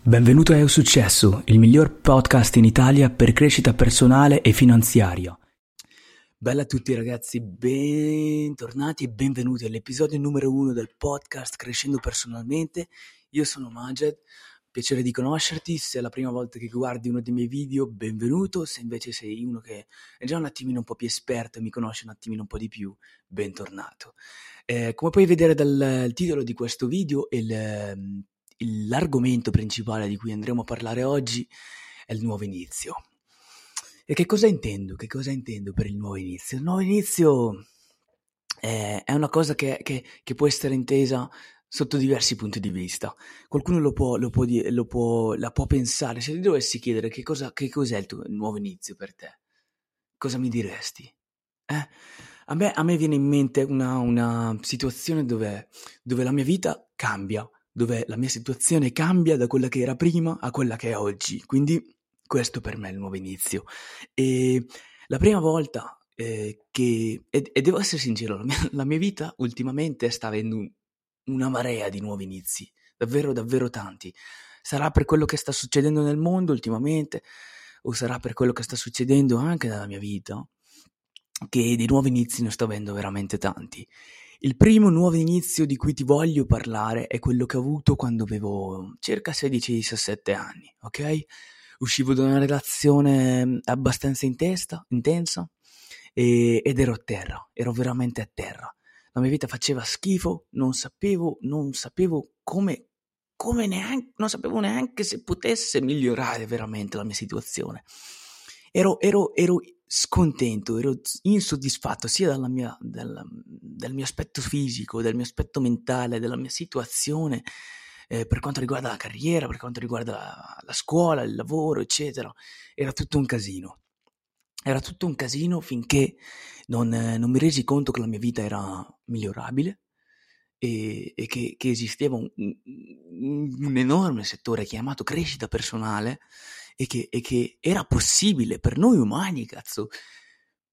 Benvenuto a Eu Successo, il miglior podcast in Italia per crescita personale e finanziaria. Bella a tutti ragazzi, bentornati e benvenuti all'episodio numero uno del podcast Crescendo Personalmente. Io sono Majed, piacere di conoscerti, se è la prima volta che guardi uno dei miei video, benvenuto, se invece sei uno che è già un attimino un po' più esperto e mi conosce un attimino un po' di più, bentornato. Eh, come puoi vedere dal titolo di questo video, il l'argomento principale di cui andremo a parlare oggi è il nuovo inizio. E che cosa intendo? Che cosa intendo per il nuovo inizio? Il nuovo inizio è, una cosa che, che, che, può essere intesa sotto diversi punti di vista. Qualcuno lo può, lo può, lo può, la può pensare. Se ti dovessi chiedere che, cosa, che cos'è il tuo nuovo inizio per te, cosa mi diresti? Eh? A, me, a me viene in mente una, una situazione dove, dove la mia vita cambia dove la mia situazione cambia da quella che era prima a quella che è oggi. Quindi questo per me è il nuovo inizio. E la prima volta eh, che, e, e, devo essere sincero, la mia, la mia, vita ultimamente sta avendo un, una marea di nuovi inizi, davvero, davvero tanti. Sarà per quello che sta succedendo nel mondo ultimamente, o sarà per quello che sta succedendo anche nella mia vita, che di nuovi inizi ne sto avendo veramente tanti. Il primo nuovo inizio di cui ti voglio parlare è quello che ho avuto quando avevo circa 16-17 anni, ok? Uscivo da una relazione mm, abbastanza intesta, intensa e, ed ero a terra, ero veramente a terra. La mia vita faceva schifo, non sapevo, non sapevo come, come neanche, non sapevo neanche se potesse migliorare veramente la mia situazione. Ero, ero, ero scontento, ero insoddisfatto sia mia, dal, dal, mio aspetto fisico, dal mio aspetto mentale, della mia situazione eh, per quanto riguarda la carriera, per quanto riguarda la, la, scuola, il lavoro, eccetera. Era tutto un casino. Era tutto un casino finché non, non mi resi conto che la mia vita era migliorabile e, e che, che, esisteva un, un, un enorme settore chiamato crescita personale e che, e che era possibile per noi umani, cazzo,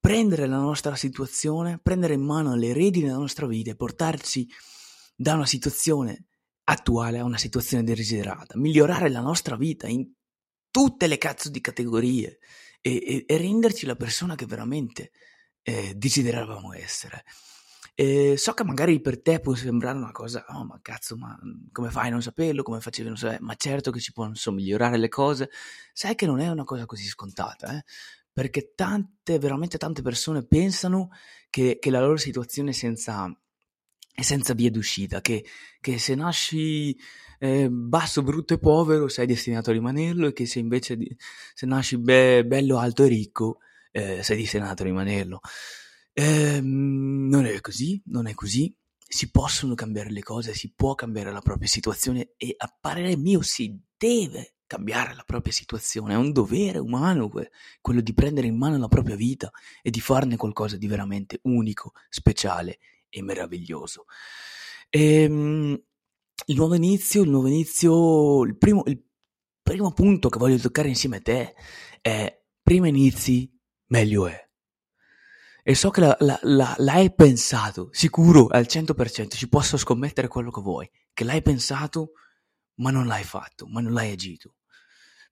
prendere la nostra situazione, prendere in mano le redini della nostra vita e portarci da una situazione attuale a una situazione desiderata, migliorare la nostra vita in tutte le cazzo di categorie e, e, e renderci la persona che veramente eh, desideravamo essere. E so che magari per te può sembrare una cosa, oh ma cazzo, ma come fai a non saperlo, come facevi a non sapere, ma certo che si possono migliorare le cose, sai che non è una cosa così scontata, eh? Perché tante, veramente tante persone pensano che, che la loro situazione è senza, è senza via d'uscita, che, che se nasci eh, basso, brutto e povero sei destinato a rimanerlo e che se invece di, se nasci be- bello, alto e ricco eh, sei destinato a rimanerlo. Ehm, non è così, non è così. Si possono cambiare le cose, si può cambiare la propria situazione e a parere mio si deve cambiare la propria situazione. È un dovere umano quello di prendere in mano la propria vita e di farne qualcosa di veramente unico, speciale e meraviglioso. Ehm, il nuovo inizio, il nuovo inizio, il primo, il primo punto che voglio toccare insieme a te è prima inizi, meglio è. E so che la, la, la, l'hai pensato, sicuro, al 100%, ci posso scommettere quello che vuoi, che l'hai pensato, ma non l'hai fatto, ma non l'hai agito.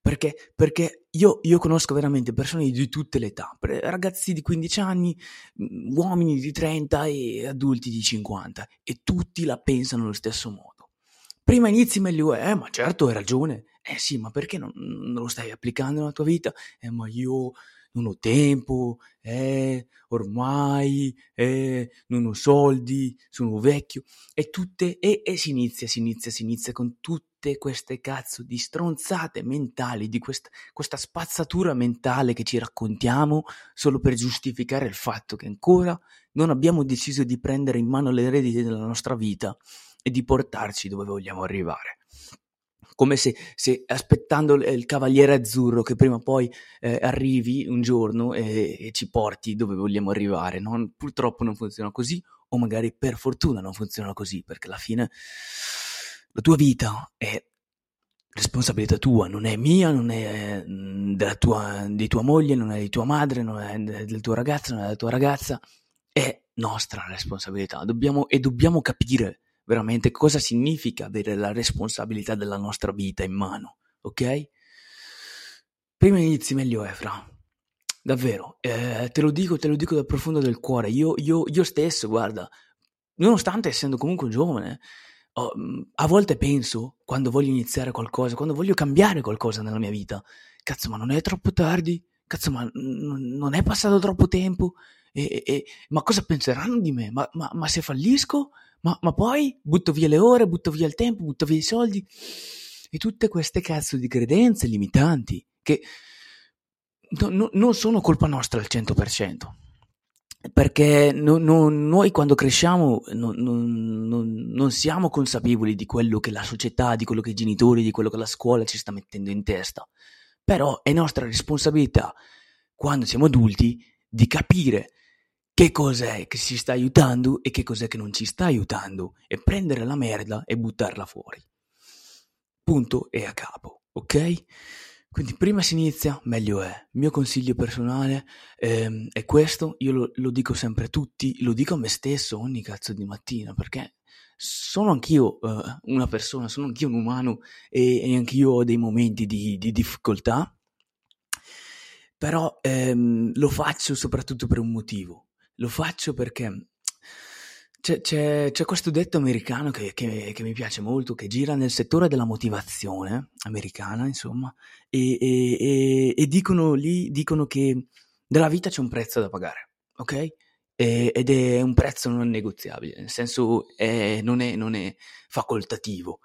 Perché, perché io, io, conosco veramente persone di tutte le età, ragazzi di 15 anni, mm, uomini di 30 e adulti di 50, e tutti la pensano allo stesso modo. Prima inizi meglio eh, ma certo hai ragione. Eh sì, ma perché non, non lo stai applicando nella tua vita? Eh, ma io non ho tempo, eh, ormai, eh, non ho soldi, sono vecchio, e tutte, e, e si inizia, si inizia, si inizia con tutte queste cazzo di stronzate mentali, di questa, questa spazzatura mentale che ci raccontiamo solo per giustificare il fatto che ancora non abbiamo deciso di prendere in mano le redini della nostra vita e di portarci dove vogliamo arrivare come se, se, aspettando il cavaliere azzurro che prima o poi eh, arrivi un giorno e, e, ci porti dove vogliamo arrivare. No? Purtroppo non funziona così, o magari per fortuna non funziona così, perché alla fine la tua vita è responsabilità tua, non è mia, non è mm, tua, di tua moglie, non è di tua madre, non è del tuo ragazzo, non è della tua ragazza, è nostra responsabilità. Dobbiamo, e dobbiamo capire veramente cosa significa avere la responsabilità della nostra vita in mano. ok? Prima inizi meglio è, fra. Davvero, eh, te lo dico, te lo dico dal profondo del cuore. Io, io, io stesso, guarda, nonostante essendo comunque giovane, oh, a volte penso, quando voglio iniziare qualcosa, quando voglio cambiare qualcosa nella mia vita, cazzo, ma non è troppo tardi? Cazzo, ma n- non è passato troppo tempo? E, e, ma cosa penseranno di me? Ma, ma, ma se fallisco? Ma, ma, poi butto via le ore, butto via il tempo, butto via i soldi? E tutte queste cazzo di credenze limitanti che no, no, non sono colpa nostra al 100%. Perché no, noi quando cresciamo non siamo consapevoli di quello che la società, di quello che i genitori, di quello che la scuola ci sta mettendo in testa. Però è nostra responsabilità, quando siamo adulti, di capire che cos'è che ci sta aiutando e che cos'è che non ci sta aiutando e prendere la merda e buttarla fuori. Punto e a capo, ok? Quindi prima si inizia, meglio è. Il mio consiglio personale ehm, è questo, io lo, lo, dico sempre a tutti, lo dico a me stesso ogni cazzo di mattina, perché sono anch'io uh, una persona, sono anch'io un umano e, e anch'io ho dei momenti di, di difficoltà, però ehm, lo faccio soprattutto per un motivo. Lo faccio perché c'è, c'è, c'è questo detto americano che, che, che, mi piace molto, che gira nel settore della motivazione americana, insomma, e, e, e, e dicono lì, dicono che nella vita c'è un prezzo da pagare, ok? ed è un prezzo non negoziabile, nel senso è, non, è, non è facoltativo.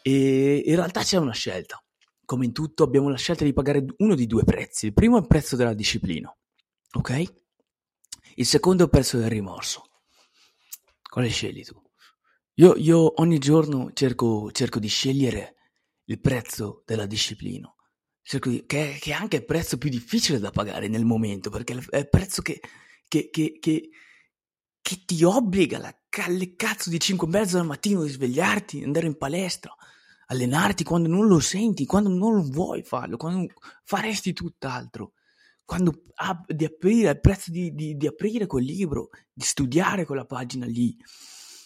E in realtà c'è una scelta. Come in tutto abbiamo la scelta di pagare uno di due prezzi. Il primo è il prezzo della disciplina, ok? Il secondo è il prezzo del rimorso. Quale scegli tu? Io, io ogni giorno cerco, cerco, di scegliere il prezzo della disciplina, di, che, che, è anche il prezzo più difficile da pagare nel momento, perché è il prezzo che, che, che, ti obbliga alle cazzo di 5 e mezza del mattino di svegliarti, andare in palestra, allenarti quando non lo senti, quando non vuoi farlo, quando faresti tutt'altro quando ap- di aprire, al prezzo di, di, di, aprire quel libro, di studiare quella pagina lì,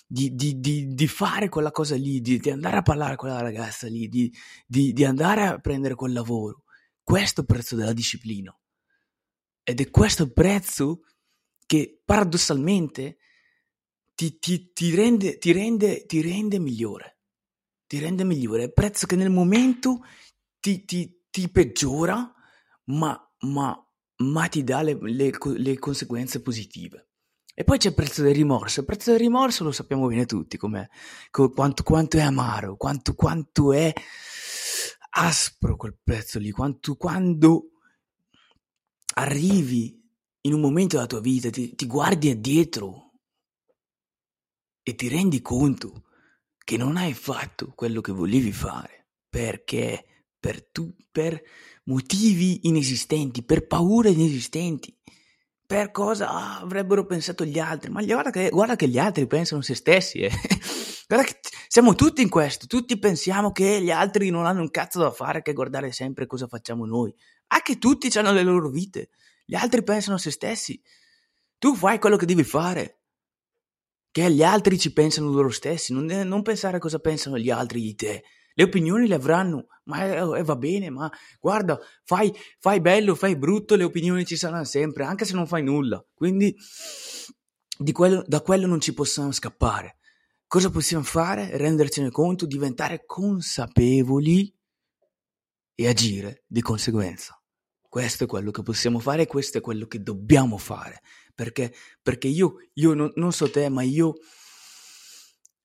di, di fare quella cosa lì, di, andare a parlare con quella ragazza lì, di, andare a prendere quel lavoro. Questo è il prezzo della disciplina. Ed è questo il prezzo che paradossalmente ti, ti, ti, rende, ti, rende, ti rende migliore. Ti rende migliore. È il prezzo che nel momento ti, ti peggiora, ma, ma ma ti dà le, le, le, conseguenze positive. E poi c'è il prezzo del rimorso. Il prezzo del rimorso lo sappiamo bene tutti, com'è, quanto, quanto, è amaro, quanto, quanto, è aspro quel prezzo lì, quanto, quando arrivi in un momento della tua vita, ti, ti guardi addietro e ti rendi conto che non hai fatto quello che volevi fare perché per, tu, per motivi inesistenti, per paure inesistenti, per cosa avrebbero pensato gli altri. Ma guarda che, guarda che gli altri pensano se stessi. Eh. guarda che siamo tutti in questo, tutti pensiamo che gli altri non hanno un cazzo da fare che guardare sempre cosa facciamo noi. Anche tutti hanno le loro vite, gli altri pensano a se stessi. Tu fai quello che devi fare. Che gli altri ci pensano loro stessi, non, non pensare a cosa pensano gli altri di te. Le opinioni le avranno, ma eh, va bene, ma guarda, fai, fai bello, fai brutto, le opinioni ci saranno sempre, anche se non fai nulla. Quindi quello, da quello non ci possiamo scappare. Cosa possiamo fare? Rendercene conto, diventare consapevoli e agire di conseguenza. Questo è quello che possiamo fare e questo è quello che dobbiamo fare. Perché, perché io, io non, non so te, ma io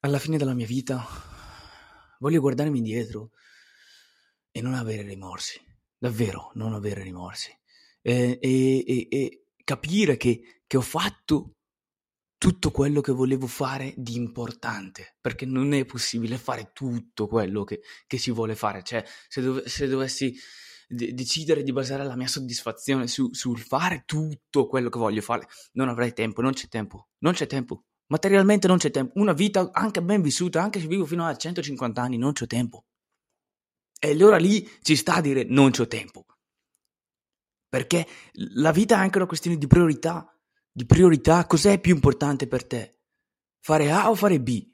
alla fine della mia vita Voglio guardarmi indietro e non avere rimorsi, davvero non avere rimorsi. E, e, e capire che, che ho fatto tutto quello che volevo fare di importante, perché non è possibile fare tutto quello che, che si vuole fare. Cioè, se, dove, se dovessi d- decidere di basare la mia soddisfazione su, sul fare tutto quello che voglio fare, non avrei tempo, non c'è tempo, non c'è tempo. Materialmente non c'è tempo. Una vita anche ben vissuta, anche se vivo fino a 150 anni, non c'ho tempo. E allora lì ci sta a dire non c'ho tempo. Perché la vita è anche una questione di priorità. Di priorità, cos'è più importante per te? Fare A o fare B?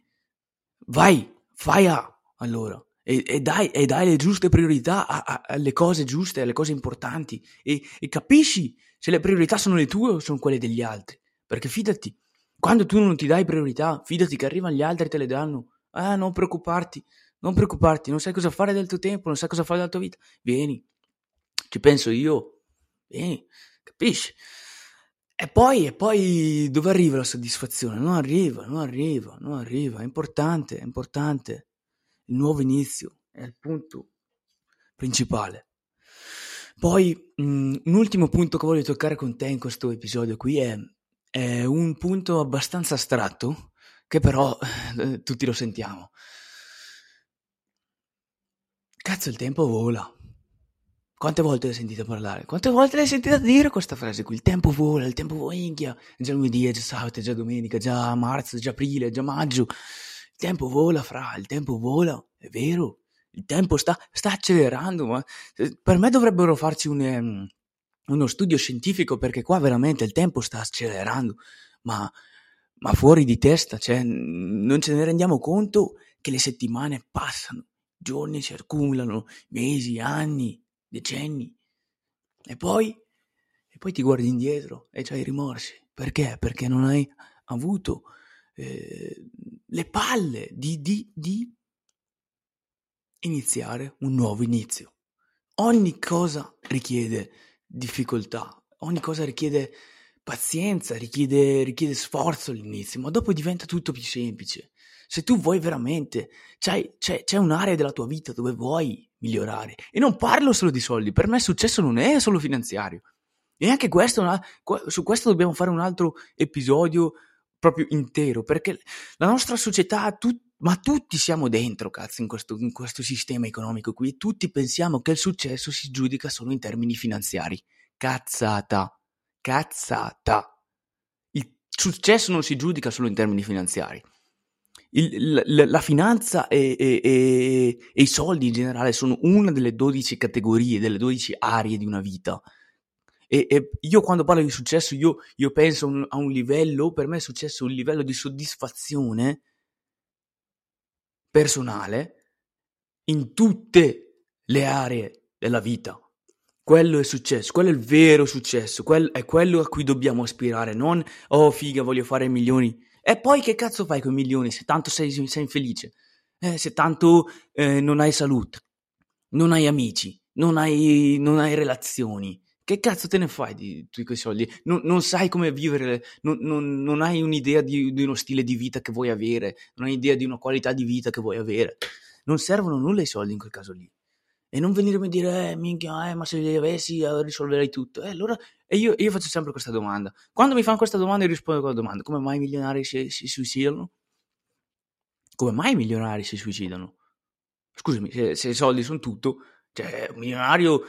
Vai, fai A allora. e, e, dai, e dai, le giuste priorità alle cose giuste, alle cose importanti e, e capisci se le priorità sono le tue o sono quelle degli altri. Perché fidati, quando tu non ti dai priorità, fidati che arrivano gli altri e te le danno. Ah, non preoccuparti, non preoccuparti, non sai cosa fare del tuo tempo, non sai cosa fare della tua vita. Vieni, ci penso io. Vieni, capisci? E poi, e poi dove arriva la soddisfazione? Non arriva, non arriva, non arriva. È importante, è importante il nuovo inizio è il punto principale. Poi mh, un ultimo punto che voglio toccare con te in questo episodio qui è, è un punto abbastanza astratto che però eh, tutti lo sentiamo. Cazzo, il tempo vola. Quante volte l'hai sentita parlare? Quante volte l'hai sentita dire questa frase qui? Il tempo vola, il tempo vola, È già lunedì, è già sabato, è già domenica, è già marzo, è già aprile, è già maggio tempo vola, fra, il tempo vola, è vero, il tempo sta, sta accelerando, ma eh, per me dovrebbero farci un, um, uno studio scientifico perché qua veramente il tempo sta accelerando, ma, ma fuori di testa, cioè non ce ne rendiamo conto che le settimane passano, giorni si accumulano, mesi, anni, decenni, e poi, e poi ti guardi indietro e c'hai rimorsi, perché? Perché non hai avuto eh, le palle di, di, di iniziare un nuovo inizio. Ogni cosa richiede difficoltà, ogni cosa richiede pazienza, richiede, richiede sforzo all'inizio, ma dopo diventa tutto più semplice. Se tu vuoi veramente, c'è, c'è un'area della tua vita dove vuoi migliorare. E non parlo solo di soldi, per me successo non è solo finanziario. E anche questo, su questo dobbiamo fare un altro episodio proprio intero, perché la nostra società, tu, ma tutti siamo dentro, cazzo, in questo, in questo sistema economico qui, tutti pensiamo che il successo si giudica solo in termini finanziari. Cazzata, cazzata. Il successo non si giudica solo in termini finanziari. Il, la, la, finanza e, e, e, e, i soldi in generale sono una delle 12 categorie, delle 12 aree di una vita. E, io quando parlo di successo, io, io penso un, a un livello, per me è successo un livello di soddisfazione personale in tutte le aree della vita. Quello è successo, quello è il vero successo, quello, è quello a cui dobbiamo aspirare, non oh figa voglio fare milioni. E poi che cazzo fai con milioni se tanto sei, sei infelice? Eh, se tanto eh, non hai salute, non hai amici, non hai, non hai relazioni, che cazzo te ne fai di tutti quei soldi? Non, non, sai come vivere, non, non, non hai un'idea di, di, uno stile di vita che vuoi avere, non hai idea di una qualità di vita che vuoi avere. Non servono nulla i soldi in quel caso lì. E non venirmi a dire, eh, minchia, eh, ma se li avessi eh, risolverei tutto. Eh, allora, e io, io, faccio sempre questa domanda. Quando mi fanno questa domanda, io rispondo a quella domanda. Come mai i milionari si, si suicidano? Come mai i milionari si suicidano? Scusami, se, se i soldi sono tutto, cioè, un milionario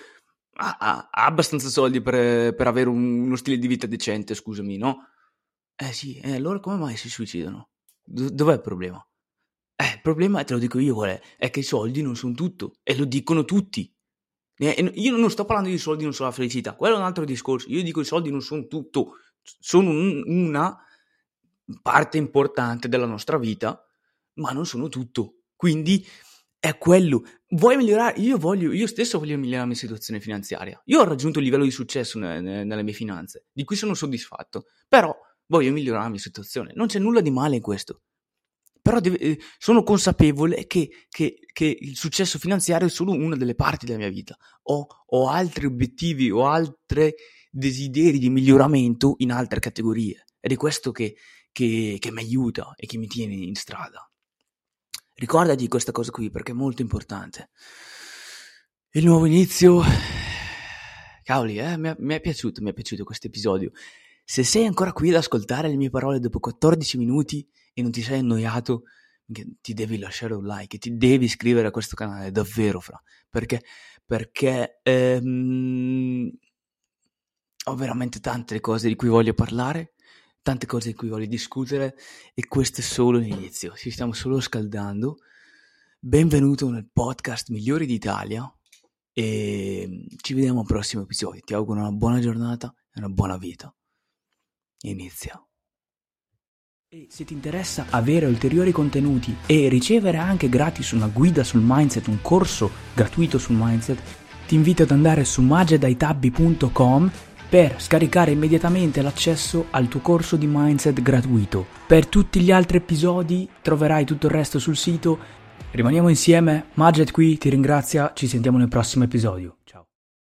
ha, ha, abbastanza soldi per, per avere un, uno stile di vita decente, scusami, no? Eh sì, e eh, allora come mai si suicidano? Do- dov'è il problema? Eh, il problema, te lo dico io, qual è? È che i soldi non sono tutto, e lo dicono tutti. Eh, io non sto parlando di soldi, non sono la felicità, quello è un altro discorso. Io dico i soldi non sono tutto, sono un, una parte importante della nostra vita, ma non sono tutto. Quindi è quello. Vuoi migliorare? Io voglio, io stesso voglio migliorare la mia situazione finanziaria. Io ho raggiunto un livello di successo nelle, nelle mie finanze, di cui sono soddisfatto. Però voglio migliorare la mia situazione. Non c'è nulla di male in questo. Però deve, eh, sono consapevole che, che, che, il successo finanziario è solo una delle parti della mia vita. Ho, ho altri obiettivi, ho altri desideri di miglioramento in altre categorie. Ed è questo che, che mi aiuta e che mi tiene in strada. Ricordati questa cosa qui perché è molto importante. Il nuovo inizio. Cavoli, eh, mi, è, mi è piaciuto, mi è piaciuto questo episodio. Se sei ancora qui ad ascoltare le mie parole dopo 14 minuti e non ti sei annoiato, ti devi lasciare un like, ti devi iscrivere a questo canale, davvero, fra. Perché, perché ehm, ho veramente tante cose di cui voglio parlare tante cose di cui voglio discutere e questo è solo l'inizio, ci stiamo solo scaldando. Benvenuto nel podcast migliore d'Italia e ci vediamo al prossimo episodio. Ti auguro una buona giornata e una buona vita. Inizia. E se ti interessa avere ulteriori contenuti e ricevere anche gratis una guida sul mindset, un corso gratuito sul mindset, ti invito ad andare su magedaitabbi.com per scaricare immediatamente l'accesso al tuo corso di mindset gratuito. Per tutti gli altri episodi troverai tutto il resto sul sito. Rimaniamo insieme, Maged qui ti ringrazia, ci sentiamo nel prossimo episodio.